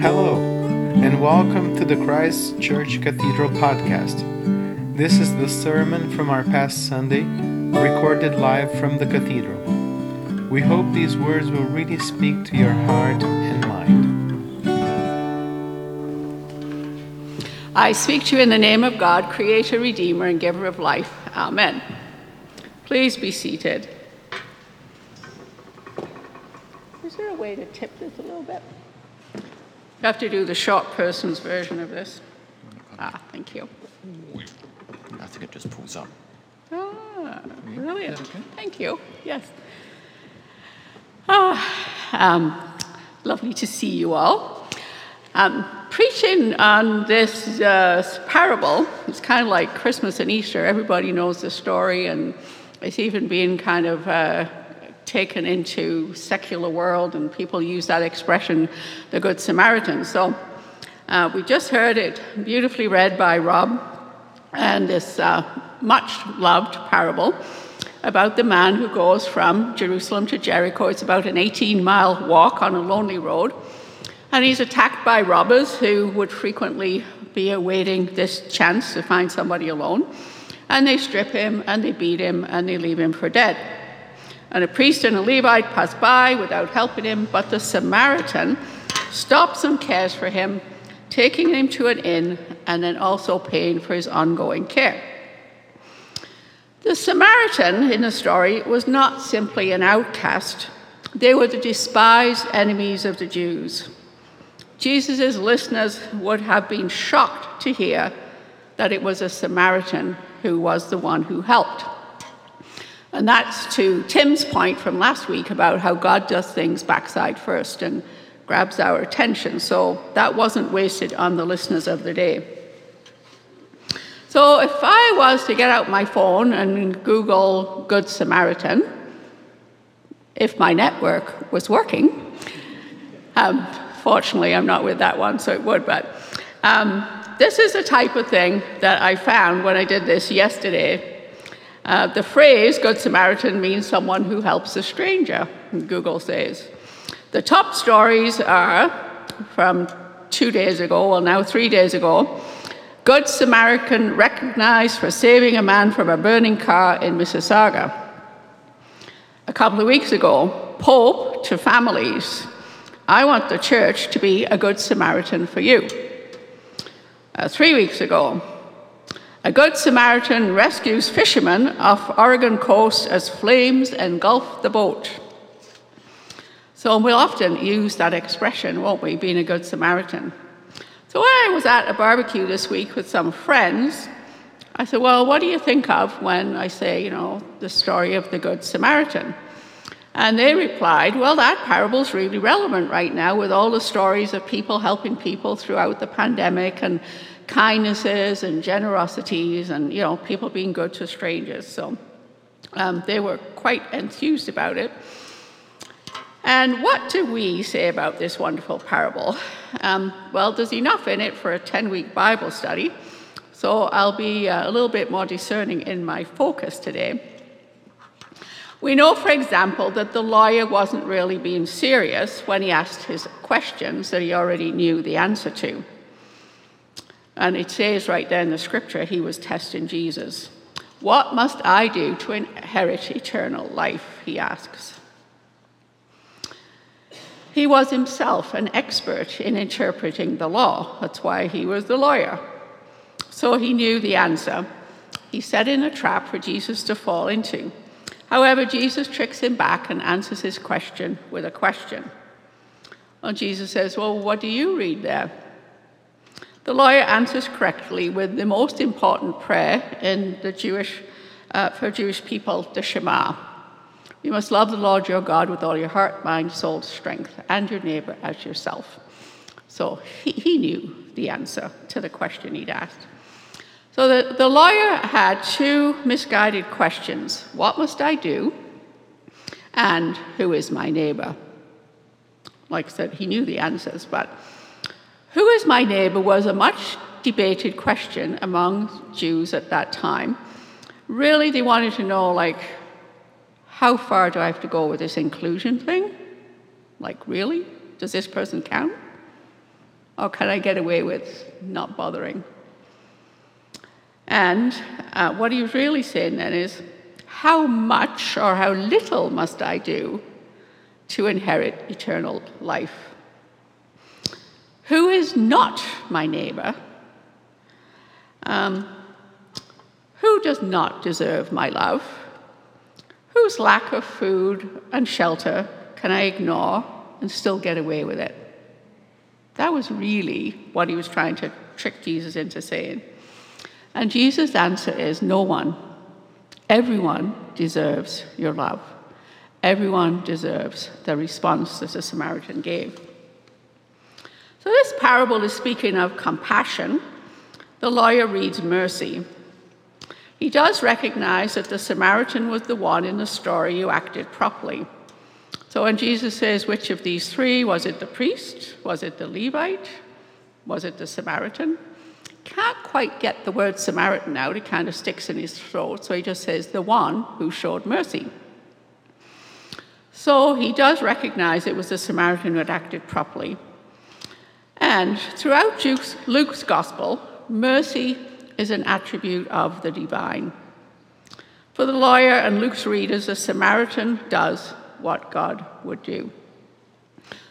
Hello, and welcome to the Christ Church Cathedral podcast. This is the sermon from our past Sunday, recorded live from the cathedral. We hope these words will really speak to your heart and mind. I speak to you in the name of God, Creator, Redeemer, and Giver of life. Amen. Please be seated. Is there a way to tip this a little bit? You have to do the short person's version of this. Ah, thank you. I think it just pulls up. Ah, brilliant. Thank you. Yes. Ah, um, lovely to see you all. Um, preaching on this uh, parable, it's kind of like Christmas and Easter. Everybody knows the story, and it's even being kind of uh, taken into secular world, and people use that expression, the Good Samaritan. So uh, we just heard it beautifully read by Rob, and this uh, much loved parable about the man who goes from Jerusalem to Jericho. It's about an 18 mile walk on a lonely road. And he's attacked by robbers who would frequently be awaiting this chance to find somebody alone. And they strip him and they beat him and they leave him for dead. And a priest and a Levite pass by without helping him, but the Samaritan stops and cares for him, taking him to an inn and then also paying for his ongoing care. The Samaritan in the story was not simply an outcast, they were the despised enemies of the Jews. Jesus' listeners would have been shocked to hear that it was a Samaritan who was the one who helped. And that's to Tim's point from last week about how God does things backside first and grabs our attention. So that wasn't wasted on the listeners of the day. So if I was to get out my phone and Google Good Samaritan, if my network was working, um, fortunately I'm not with that one, so it would, but um, this is the type of thing that I found when I did this yesterday uh, the phrase Good Samaritan means someone who helps a stranger, Google says. The top stories are from two days ago, well, now three days ago. Good Samaritan recognized for saving a man from a burning car in Mississauga. A couple of weeks ago, Pope to families. I want the church to be a good Samaritan for you. Uh, three weeks ago, a good Samaritan rescues fishermen off Oregon coast as flames engulf the boat. So we'll often use that expression, won't we, being a good Samaritan. So when I was at a barbecue this week with some friends, I said, Well, what do you think of when I say, you know, the story of the Good Samaritan? And they replied, Well, that parable's really relevant right now with all the stories of people helping people throughout the pandemic and kindnesses and generosities and, you know, people being good to strangers. So um, they were quite enthused about it. And what do we say about this wonderful parable? Um, well, there's enough in it for a 10 week Bible study, so I'll be uh, a little bit more discerning in my focus today. We know, for example, that the lawyer wasn't really being serious when he asked his questions that he already knew the answer to. And it says right there in the scripture, he was testing Jesus. What must I do to inherit eternal life? He asks. He was himself an expert in interpreting the law. That's why he was the lawyer. So he knew the answer. He set in a trap for Jesus to fall into. However, Jesus tricks him back and answers his question with a question. Well, Jesus says, Well, what do you read there? The lawyer answers correctly with the most important prayer in the Jewish, uh, for Jewish people, the Shema. You must love the Lord your God with all your heart, mind, soul, strength, and your neighbor as yourself. So he, he knew the answer to the question he'd asked. So the, the lawyer had two misguided questions What must I do? And who is my neighbor? Like I said, he knew the answers, but who is my neighbor was a much debated question among Jews at that time. Really, they wanted to know, like, how far do I have to go with this inclusion thing? Like, really? Does this person count? Or can I get away with not bothering? And uh, what he was really saying then is, how much or how little must I do to inherit eternal life? Who is not my neighbor? Um, who does not deserve my love? Whose lack of food and shelter can I ignore and still get away with it? That was really what he was trying to trick Jesus into saying. And Jesus' answer is no one. Everyone deserves your love. Everyone deserves the response that the Samaritan gave. So, this parable is speaking of compassion. The lawyer reads mercy. He does recognize that the Samaritan was the one in the story who acted properly. So when Jesus says, which of these three, was it the priest? Was it the Levite? Was it the Samaritan? Can't quite get the word Samaritan out, it kind of sticks in his throat, so he just says, the one who showed mercy. So he does recognize it was the Samaritan who had acted properly. And throughout Luke's, Luke's gospel, mercy is an attribute of the divine. For the lawyer and Luke's readers, the Samaritan does what God would do.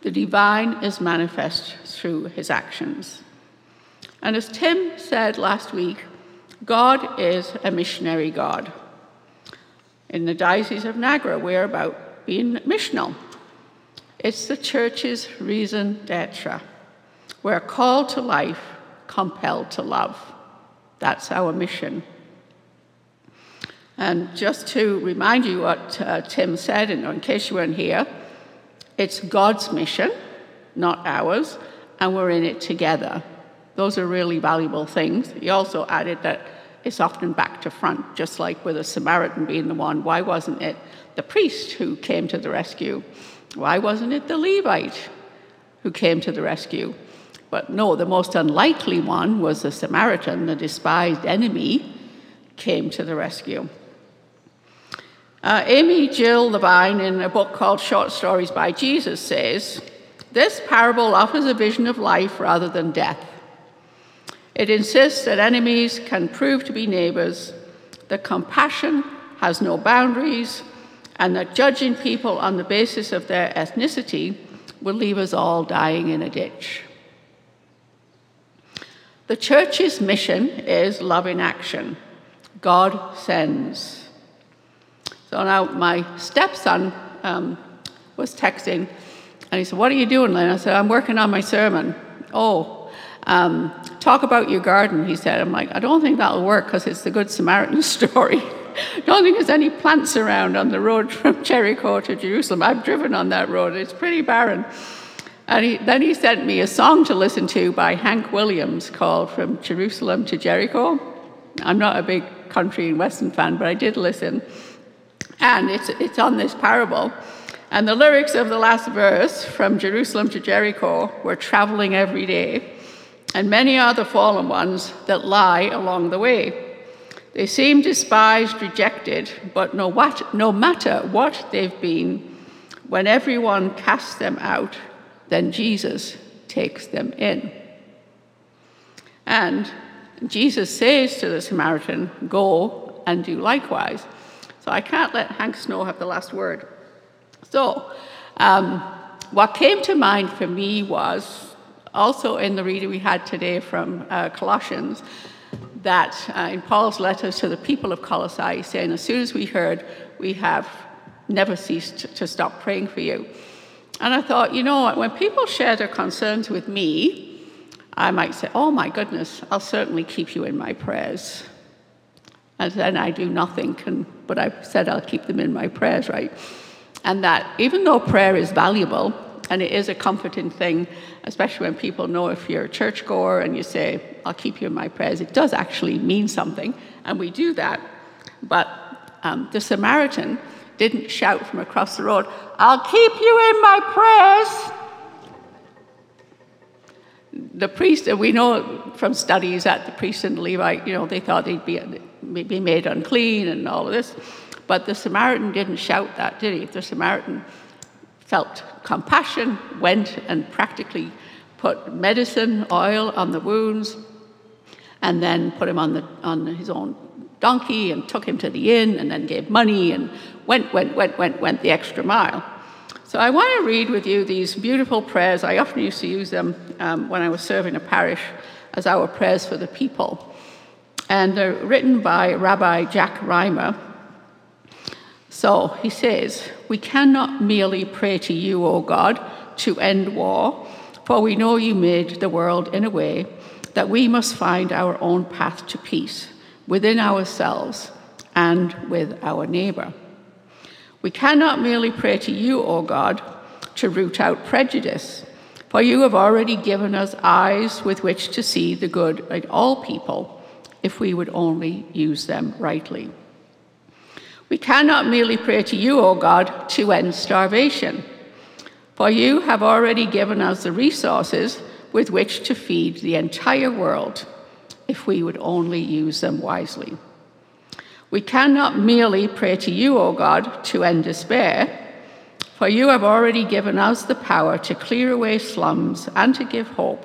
The divine is manifest through his actions. And as Tim said last week, God is a missionary God. In the Diocese of Niagara, we're about being missional. It's the church's raison d'etre. We're called to life, compelled to love. That's our mission. And just to remind you what uh, Tim said, and in case you weren't here, it's God's mission, not ours, and we're in it together. Those are really valuable things. He also added that it's often back to front, just like with a Samaritan being the one. Why wasn't it the priest who came to the rescue? Why wasn't it the Levite who came to the rescue? But no, the most unlikely one was the Samaritan, the despised enemy, came to the rescue. Uh, Amy Jill Levine, in a book called Short Stories by Jesus, says this parable offers a vision of life rather than death. It insists that enemies can prove to be neighbors, that compassion has no boundaries, and that judging people on the basis of their ethnicity will leave us all dying in a ditch. The church's mission is love in action. God sends. So now my stepson um, was texting, and he said, What are you doing, Lynn? I said, I'm working on my sermon. Oh, um, talk about your garden, he said. I'm like, I don't think that'll work because it's the Good Samaritan story. don't think there's any plants around on the road from Jericho to Jerusalem. I've driven on that road, it's pretty barren. And he, then he sent me a song to listen to by Hank Williams called From Jerusalem to Jericho. I'm not a big country and western fan, but I did listen. And it's, it's on this parable. And the lyrics of the last verse, from Jerusalem to Jericho, were traveling every day, and many are the fallen ones that lie along the way. They seem despised, rejected, but no, what, no matter what they've been, when everyone casts them out, then Jesus takes them in. And Jesus says to the Samaritan, Go and do likewise. So I can't let Hank Snow have the last word. So, um, what came to mind for me was also in the reading we had today from uh, Colossians that uh, in Paul's letters to the people of Colossae, saying, As soon as we heard, we have never ceased to stop praying for you. And I thought, you know when people share their concerns with me, I might say, Oh my goodness, I'll certainly keep you in my prayers and then I do nothing. And, but I've said I'll keep them in my prayers, right? And that even though prayer is valuable and it is a comforting thing, especially when people know if you're a churchgoer and you say, I'll keep you in my prayers, it does actually mean something. And we do that. But um, the Samaritan didn't shout from across the road, I'll keep you in my prayers the priest, we know from studies that the priest and the Levite, you know, they thought they'd be, be made unclean and all of this. But the Samaritan didn't shout that, did he? The Samaritan felt compassion, went and practically put medicine, oil on the wounds, and then put him on, the, on his own donkey and took him to the inn and then gave money and went, went, went, went, went the extra mile. So I want to read with you these beautiful prayers. I often used to use them um, when I was serving a parish as our prayers for the people. And they're written by Rabbi Jack Riemer. So he says, We cannot merely pray to you, O God, to end war, for we know you made the world in a way that we must find our own path to peace within ourselves and with our neighbor. We cannot merely pray to you, O God, to root out prejudice, for you have already given us eyes with which to see the good in all people, if we would only use them rightly. We cannot merely pray to you, O God, to end starvation, for you have already given us the resources with which to feed the entire world, if we would only use them wisely. We cannot merely pray to you, O God, to end despair, for you have already given us the power to clear away slums and to give hope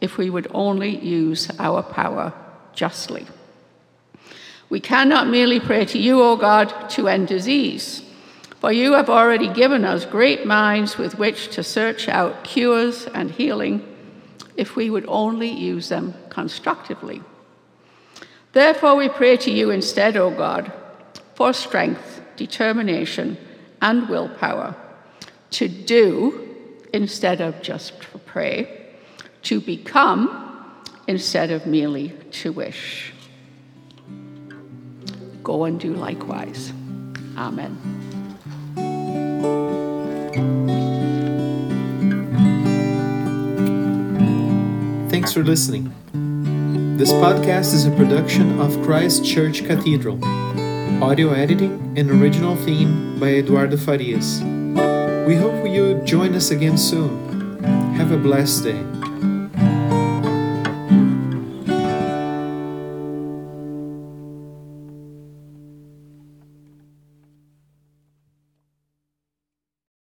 if we would only use our power justly. We cannot merely pray to you, O God, to end disease, for you have already given us great minds with which to search out cures and healing if we would only use them constructively. Therefore, we pray to you instead, O God, for strength, determination, and willpower to do instead of just to pray, to become instead of merely to wish. Go and do likewise. Amen. Thanks for listening. This podcast is a production of Christ Church Cathedral. Audio editing and original theme by Eduardo Farias. We hope you join us again soon. Have a blessed day.